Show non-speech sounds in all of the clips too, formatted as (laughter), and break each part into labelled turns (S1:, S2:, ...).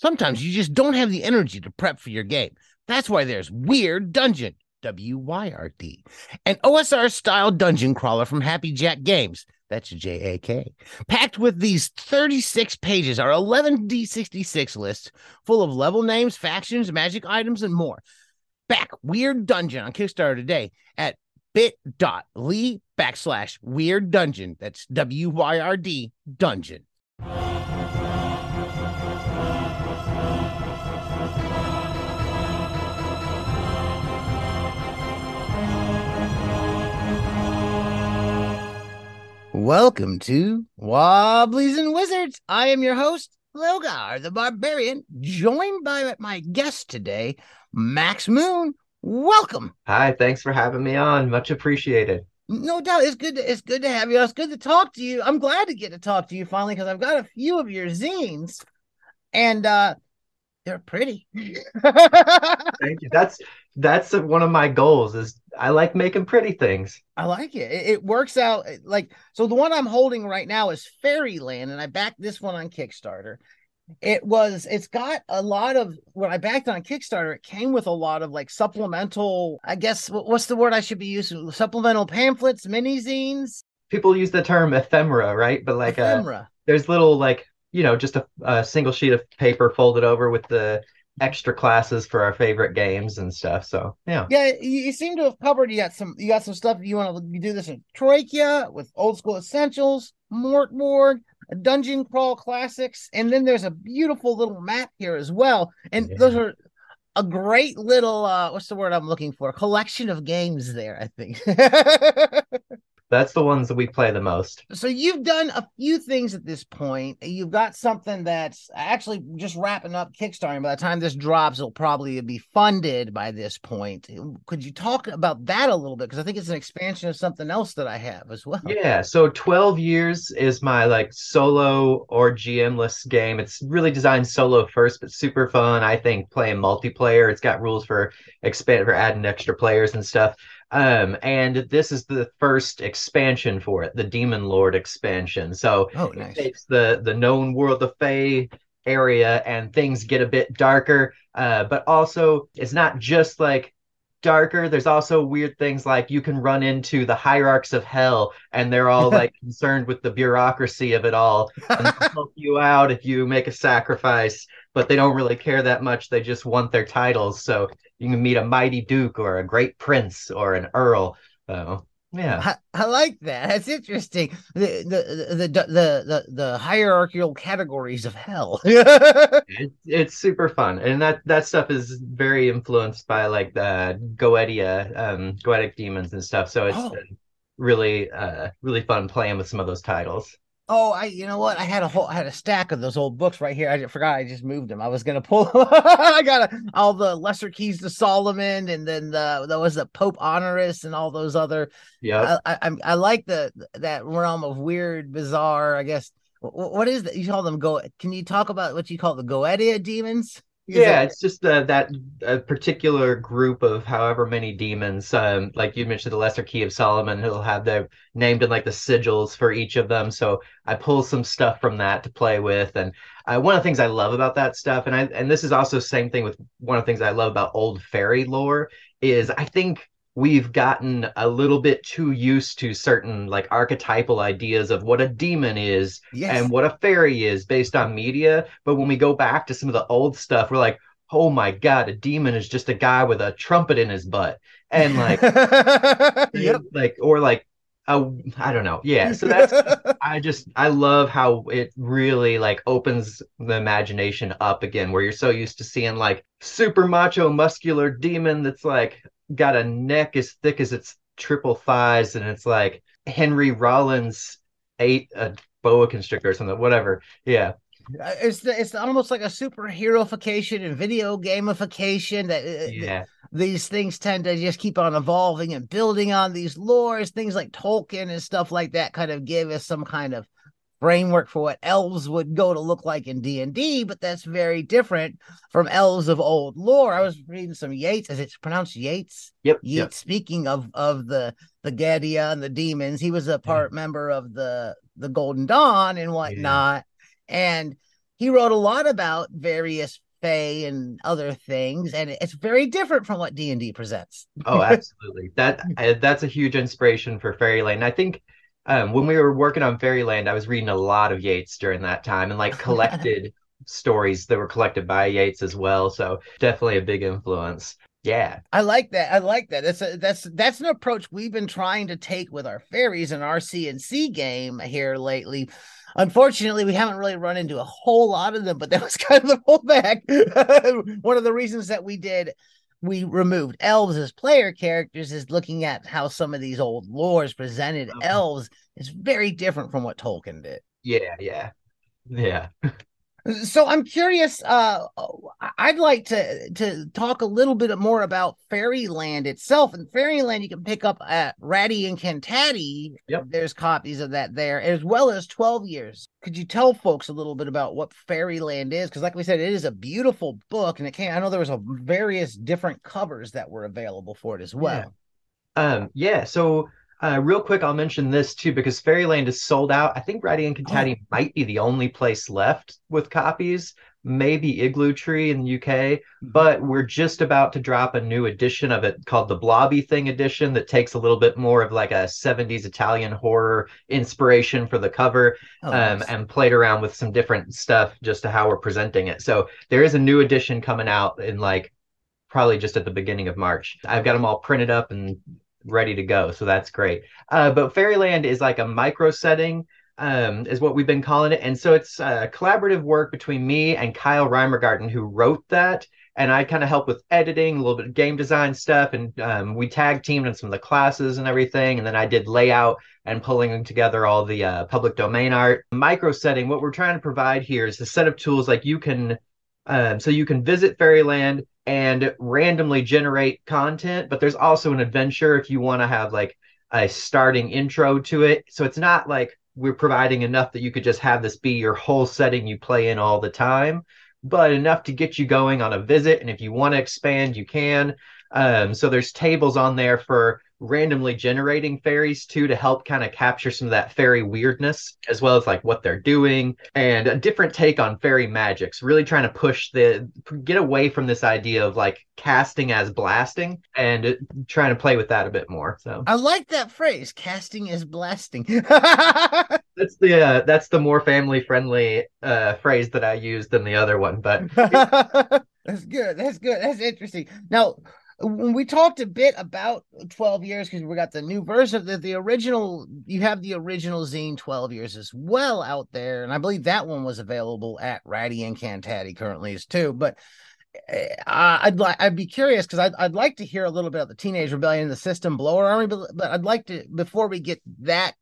S1: Sometimes you just don't have the energy to prep for your game. That's why there's Wyrd Dungeon, W Y R D, an OSR style dungeon crawler from Happy Jak Games. That's J A K. Packed with these 36 pages are 11 D66 lists full of level names, factions, magic items, and more. Back Wyrd Dungeon on Kickstarter today at bit.ly backslash weird dungeon. That's W Y R D dungeon. Welcome to Wobblies and Wizards. I am your host, Logar the Barbarian, joined by my guest today, Max Moon. Welcome.
S2: Hi, thanks for having me on. Much appreciated.
S1: No doubt, it's good. To, it's good to have you. It's good to talk to you. I'm glad to get to talk to you finally because I've got a few of your zines, and uh they're pretty. (laughs)
S2: Thank you. That's that's one of my goals. Is I like making pretty things.
S1: I like it. it. It works out like so. The one I'm holding right now is Fairyland, and I backed this one on Kickstarter. It was. It's got a lot of when I backed on Kickstarter. It came with a lot of like supplemental. I guess what's the word I should be using? Supplemental pamphlets, mini zines.
S2: People use the term ephemera, right? But like uh, ephemera. Uh, there's little like you know, just a, a single sheet of paper folded over with the extra classes for our favorite games and stuff. So yeah,
S1: yeah. You, you, seem to have covered. You got some. You got some stuff. You want to do this in Troika with old school essentials, Mörk Borg, Dungeon Crawl classics, and then there's a beautiful little map here as well. And yeah. those are a great little. uh What's the word I'm looking for? Collection of games there. I think. (laughs)
S2: That's the ones that we play the most.
S1: So you've done a few things at this point. You've got something that's actually just wrapping up Kickstarter. By the time this drops, it'll probably be funded by this point. Could you talk about that a little bit? Because I think it's an expansion of something else that I have as well.
S2: Yeah. So 12 years is my like solo or GMless game. It's really designed solo first, but super fun. I think playing multiplayer. It's got rules for expand for adding extra players and stuff. Um, and this is the first expansion for it, the Demon Lord expansion. So
S1: oh, nice.
S2: it takes the the known world of Fae area and things get a bit darker. Uh, but also it's not just like darker. There's also weird things like you can run into the hierarchs of hell, and they're all (laughs) like concerned with the bureaucracy of it all, and (laughs) help you out if you make a sacrifice. But they don't really care that much. They just want their titles. So you can meet a mighty duke or a great prince or an earl. So yeah,
S1: I, I, like that. That's interesting. The the the the the, the hierarchical categories of hell. (laughs)
S2: it, it's super fun, and that that stuff is very influenced by like the Goetia, um, Goetic demons and stuff. So it's oh. really uh really fun playing with some of those titles.
S1: Oh, I you know what? I had a whole I had a stack of those old books right here. I forgot I just moved them. I was gonna pull. (laughs) I got a, all the lesser keys to Solomon, and then the there was the Pope Honorius, and all those other.
S2: Yeah,
S1: I, I, I like the that realm of weird, bizarre. I guess what is that? You call them go? Can you talk about what you call the Goetia demons?
S2: Yeah, it's just uh, that a particular group of however many demons. Um, like you mentioned, the Lesser Key of Solomon, who'll have their named in like the sigils for each of them. So I pull some stuff from that to play with, and uh, one of the things I love about that stuff, and I and this is also same thing with one of the things I love about old fairy lore is I think we've gotten a little bit too used to certain like archetypal ideas of what a demon is yes. and what a fairy is based on media. But when we go back to some of the old stuff, we're like, oh my god, a demon is just a guy with a trumpet in his butt. And like (laughs) yep. like or like I don't know. Yeah. So that's, (laughs) I just, I love how it really like opens the imagination up again, where you're so used to seeing like super macho, muscular demon that's like got a neck as thick as its triple thighs, and it's like Henry Rollins ate a boa constrictor or something, whatever. Yeah.
S1: Uh, it's the, it's almost like a superheroification and video gamification that uh, yeah. these things tend to just keep on evolving and building on these lores. Things like Tolkien and stuff like that kind of give us some kind of framework for what elves would go to look like in D&D, but that's very different from elves of old lore. I was reading some Yeats, as it's pronounced Yates.
S2: Yep.
S1: Yeats,
S2: yep.
S1: speaking of of the the Goetia and the demons, he was a mm-hmm. part yeah. member of the the Golden Dawn and whatnot. Yeah. And he wrote a lot about various Fae and other things, and it's very different from what D and D presents.
S2: oh, (laughs) absolutely. That that's a huge inspiration for Fairyland. I think um, when we were working on Fairyland, I was reading a lot of Yeats during that time, and like (laughs) collected stories that were collected by Yeats as well. So definitely a big influence. Yeah.
S1: I like that. I like that. That's a, that's that's an approach we've been trying to take with our fairies and our CNC game here lately. Unfortunately, we haven't really run into a whole lot of them, but that was (laughs) kind of the pullback. (laughs) One of the reasons that we did we removed elves as player characters is looking at how some of these old lores presented
S2: Mhm.
S1: elves is very different from what Tolkien did.
S2: Yeah, yeah. Yeah. (laughs)
S1: So I'm curious. Uh, I'd like to to talk a little bit more about Fairyland itself. And Fairyland, you can pick up at Ratty and Cantati.
S2: Yep.
S1: There's copies of that there, as well as Twelve Years. Could you tell folks a little bit about what Fairyland is? Because, like we said, it is a beautiful book, and it came. I know there was a various different covers that were available for it as well.
S2: Um, yeah, so uh, real quick, I'll mention this too because Fairyland is sold out. I think Ratty and Cantati might be the only place left with copies, maybe Igloo Tree in the UK, but we're just about to drop a new edition of it called the Blobby Thing edition that takes a little bit more of like a 70s Italian horror inspiration for the cover
S1: Oh,
S2: um,
S1: nice.
S2: and played around with some different stuff just to how we're presenting it. So there is a new edition coming out in like probably just at the beginning of March. I've got them all printed up and ready to go, so that's great. Uh, but Fairyland is like a micro setting, um, is what we've been calling it, and so it's uh, collaborative work between me and Kyle Reimergarten, who wrote that. And I kind of help with editing, a little bit of game design stuff, and um, we tag teamed on some of the classes and everything. And then I did layout and pulling together all the uh, public domain art. Micro setting, what we're trying to provide here is a set of tools like you can, um, so you can visit Fairyland and randomly generate content, but there's also an adventure if you want to have like a starting intro to it. So it's not like we're providing enough that you could just have this be your whole setting you play in all the time, but enough to get you going on a visit. And if you want to expand, you can. Um, so there's tables on there for randomly generating fairies too to help kind of capture some of that fairy weirdness as well as like what they're doing and a different take on fairy magics really trying to push the get away from this idea of like casting as blasting and uh, trying to play with that a bit more so
S1: I like that phrase. Casting is blasting. (laughs)
S2: that's the uh, that's the more family friendly uh phrase that i used than the other one but (laughs)
S1: That's good. That's good. That's interesting. Now, when we talked a bit about 12 years, because we got the new version of the, the original, you have the original zine 12 years as well out there. And I believe that one was available at Ratty and Cantati currently is too. But uh, I'd like I'd be curious because I'd I'd like to hear a little bit of the Teenage Rebellion the System Blower Army, but I'd like to before we get that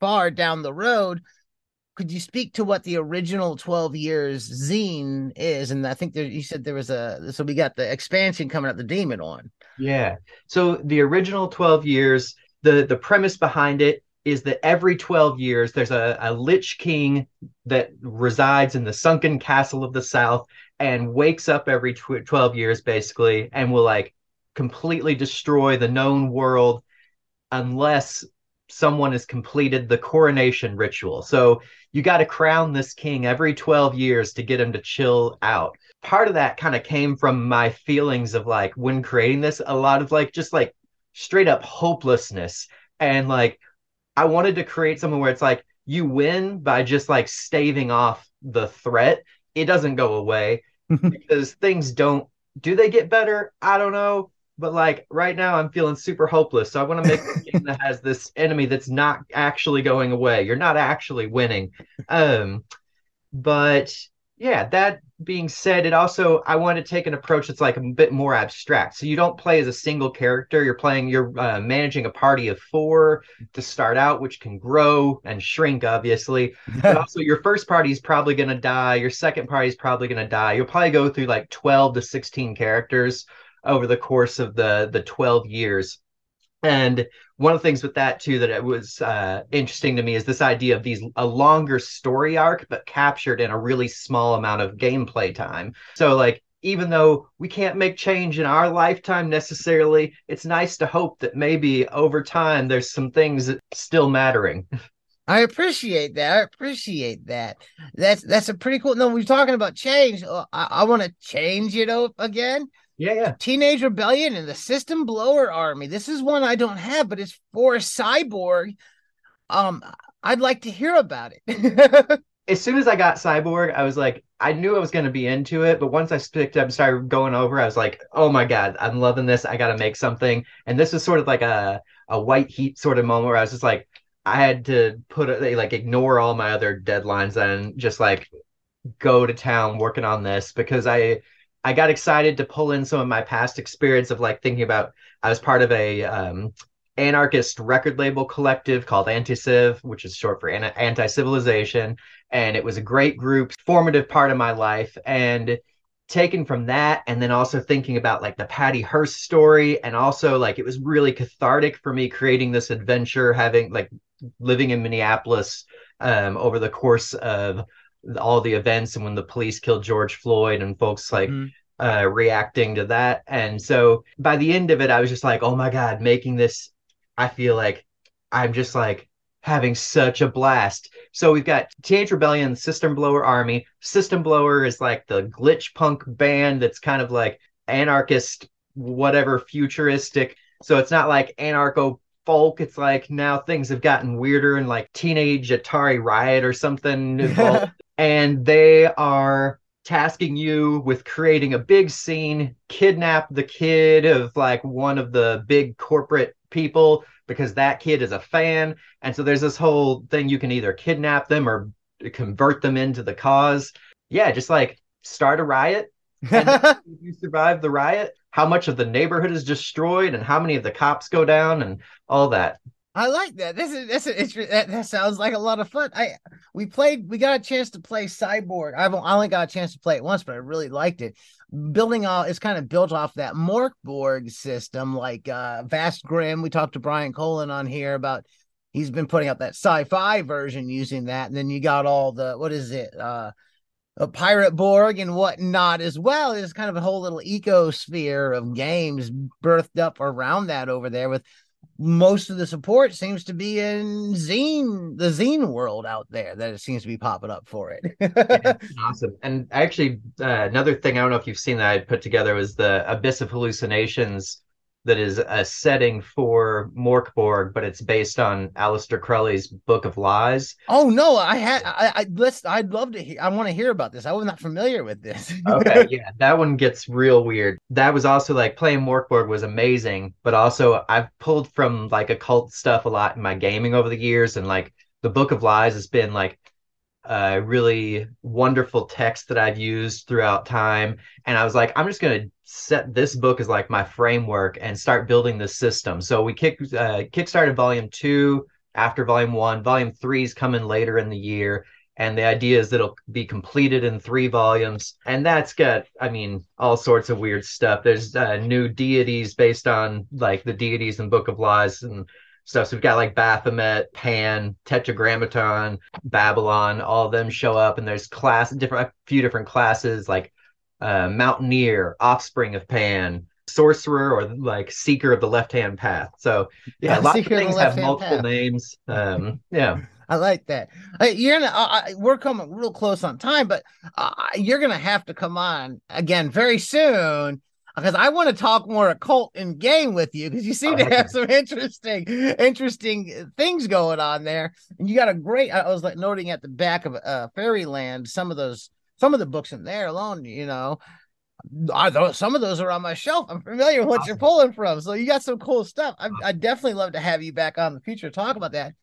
S1: far down the road, could you speak to what the original 12 years zine is and i think there you said there was a so we got the expansion coming up the demon one
S2: Yeah. So the original 12 years, the the premise behind it is that every 12 years there's a, a lich king that resides in the sunken castle of the south and wakes up every tw- 12 years basically and will like completely destroy the known world unless someone has completed the coronation ritual. So you got to crown this king every 12 years to get him to chill out. Part of that kind of came from my feelings of like when creating this a lot of like just like straight up hopelessness. And like i wanted to create something where it's like you win by just like staving off the threat. It doesn't go away (laughs) because things don't do they get better? I don't know but like right now i'm feeling super hopeless so i want to make a game that has this enemy that's not actually going away. You're not actually winning. Um but yeah that being said it also i want to take an approach that's like a bit more abstract. So you don't play as a single character. You're playing you're uh, managing a party of four to start out which can grow and shrink obviously. (laughs) But also your first party is probably going to die. Your second party is probably going to die. You'll probably go through like 12 to 16 characters over the course of the the 12 years and one of the things with that too that it was uh, interesting to me is this idea of these a longer story arc but captured in a really small amount of gameplay time so like even though we can't make change in our lifetime necessarily it's nice to hope that maybe over time there's some things that still mattering (laughs)
S1: I appreciate that. I appreciate that. That's that's a pretty cool. No, we're talking about change. Uh, I, I want to change it up again.
S2: Yeah, yeah.
S1: Teenage Rebellion and the System Blower Army. This is one I don't have, but it's for Cyborg. Um, I'd like to hear about it. (laughs)
S2: as soon as I got Cyborg, I was like, I knew I was going to be into it, but once I picked up and started going over, I was like, oh my god, I'm loving this. I got to make something. And this was sort of like a a white heat sort of moment where I was just like, I had to put it like ignore all my other deadlines and just like go to town working on this because I I got excited to pull in some of my past experience of like thinking about I was part of a um, anarchist record label collective called Anti-Civ, which is short for anti-civilization, and it was a great group, formative part of my life, and taken from that and then also thinking about like the Patty Hearst story and also like it was really cathartic for me creating this adventure having like living in Minneapolis um, over the course of all the events and when the police killed George Floyd and folks like mm-hmm. uh, reacting to that. And so by the end of it, I was just like, oh my God, making this, I feel like I'm just like having such a blast. So we've got Teenage Rebellion, System Blower Army. System Blower is like the glitch punk band that's kind of like anarchist, whatever, futuristic. So it's not like anarcho folk. It's like now things have gotten weirder and like teenage Atari Riot or something. and they are tasking you with creating a big scene, kidnap the kid of like one of the big corporate people because that kid is a fan. And so there's this whole thing you can either kidnap them or convert them into the cause. Yeah, just like start a riot. And (laughs) you survive the riot, how much of the neighborhood is destroyed and how many of the cops go down and all that.
S1: I like that. This is this is that, that sounds like a lot of fun. I we played we got a chance to play Cyborg. I've I only got a chance to play it once, but I really liked it. Building all it's kind of built off that Mörk Borg system, like uh Vast Grimm. We talked to Brian Colin on here about he's been putting up that sci-fi version using that, and then you got all the what is it? Uh a pirate Borg and whatnot as well. There's kind of a whole little ecosphere of games birthed up around that over there with most of the support seems to be in zine the zine world out there that it seems to be popping up for it
S2: yeah, (laughs) awesome and actually uh, another thing i don't know if you've seen that i put together was the abyss of hallucinations that is a setting for Mörk Borg, but it's based on Aleister Crowley's Book of Lies.
S1: Oh no, I had I, I let's I'd love to hear I want to hear about this. I was not familiar with this. (laughs)
S2: okay, yeah, that one gets real weird. That was also like playing Mörk Borg was amazing, but also I've pulled from like occult stuff a lot in my gaming over the years, and like the Book of Lies has been like a really wonderful text that I've used throughout time. And I was like, I'm just going to set this book as like my framework and start building the system. So we kick uh, kickstarted volume two after volume one. Volume three is coming later in the year. And the idea is that it'll be completed in three volumes. And that's got, I mean, all sorts of weird stuff. There's uh, new deities based on like the deities in Book of Lies and stuff. So we've got like Baphomet, Pan, Tetragrammaton, Babylon, all of them show up, and there's class different a few different classes like uh, Mountaineer, Offspring of Pan, Sorcerer, or like Seeker of the Left Hand Path. So yeah, lots Seeker of things have multiple path. names. Um, yeah.
S1: I like that. You're gonna. Uh, we're coming real close on time, but uh, you're gonna have to come on again very soon because I want to talk more occult and game with you because you seem oh, to have some interesting, interesting things going on there. And you got a great. I was like noting at the back of uh, Fairyland some of those, some of the books in there alone. You know, I those some of those are on my shelf. I'm familiar with what awesome. you're pulling from, so you got some cool stuff. I, I definitely love to have you back on the future to talk about that.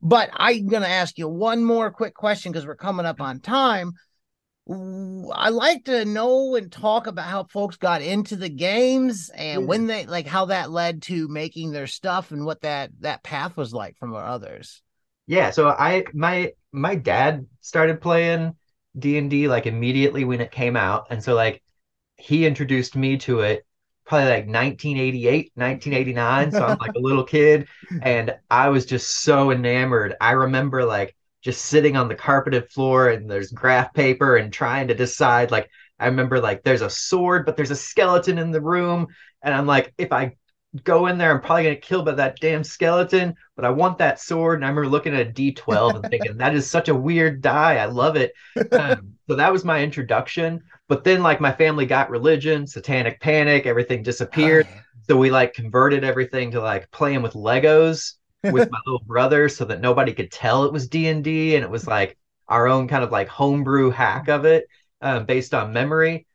S1: But I'm gonna ask you one more quick question because we're coming up on time. I like to know and talk about how folks got into the games and when mm. they like how that led to making their stuff and what that that path was like from others.
S2: Yeah, so I my my dad started playing D&D like immediately when it came out and so like he introduced me to it probably like 1988 1989 so i'm like a little kid and i was just so enamored. I remember like just sitting on the carpeted floor and there's graph paper and trying to decide like I remember like there's a sword but there's a skeleton in the room and I'm like if I go in there. I'm probably gonna kill by that damn skeleton, but I want that sword. And I remember looking at a D12 and thinking that is such a weird die. I love it. Um, (laughs) so that was my introduction. But then like my family got religion, satanic panic, everything disappeared.
S1: Oh, yeah.
S2: So we like converted everything to like playing with Legos with (laughs) my little brother so that nobody could tell it was D&D and it was like our own kind of like homebrew hack of it um, based on memory.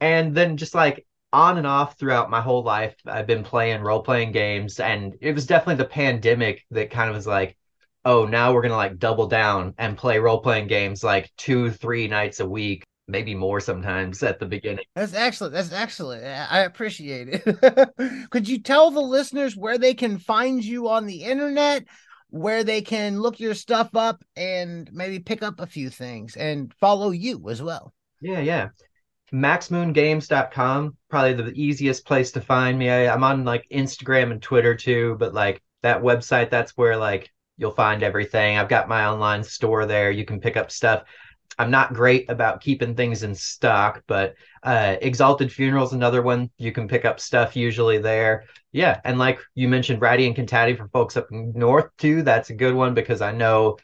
S2: And then just like on and off throughout my whole life, I've been playing role playing games, and it was definitely the pandemic that kind of was like, oh, now we're gonna like double down and play role playing games like two, three nights a week, maybe more sometimes at the beginning.
S1: That's excellent. That's excellent. I I appreciate it. (laughs) Could you tell the listeners where they can find you on the internet, where they can look your stuff up and maybe pick up a few things and follow you as well?
S2: Yeah, yeah. maxmoongames.com probably the easiest place to find me. I, i'm on like instagram and twitter too but like that website that's where like you'll find everything. I've got my online store there. You can pick up stuff. I'm not great about keeping things in stock but uh Exalted Funeral's another one. You can pick up stuff usually there. Yeah and like you mentioned ratty and Cantati for folks up north too. That's a good one because i know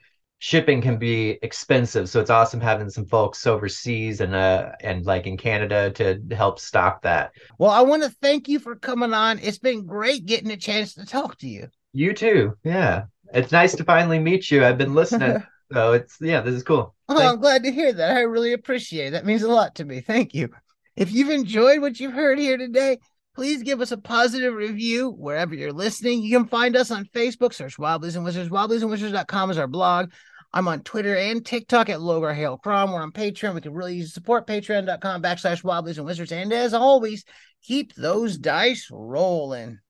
S2: shipping can be expensive so it's awesome having some folks overseas and uh and like in canada to help stock that
S1: Well, I want to thank you for coming on. It's been great getting a chance to talk to you.
S2: you too yeah it's nice to finally meet you i've been listening (laughs) so it's yeah this is cool
S1: Oh, I'm glad to hear that. I really appreciate it. That means a lot to me. Thank you. If you've enjoyed what you've heard here today, please give us a positive review wherever you're listening. You can find us on Facebook, search Wildlies and Wizards. Wildliesandwizards.com is our blog. I'm on Twitter and TikTok at Logar Hale Crom. We're on Patreon. We can really use support patreon.com backslash Wildlies and Wizards. And as always, keep those dice rolling.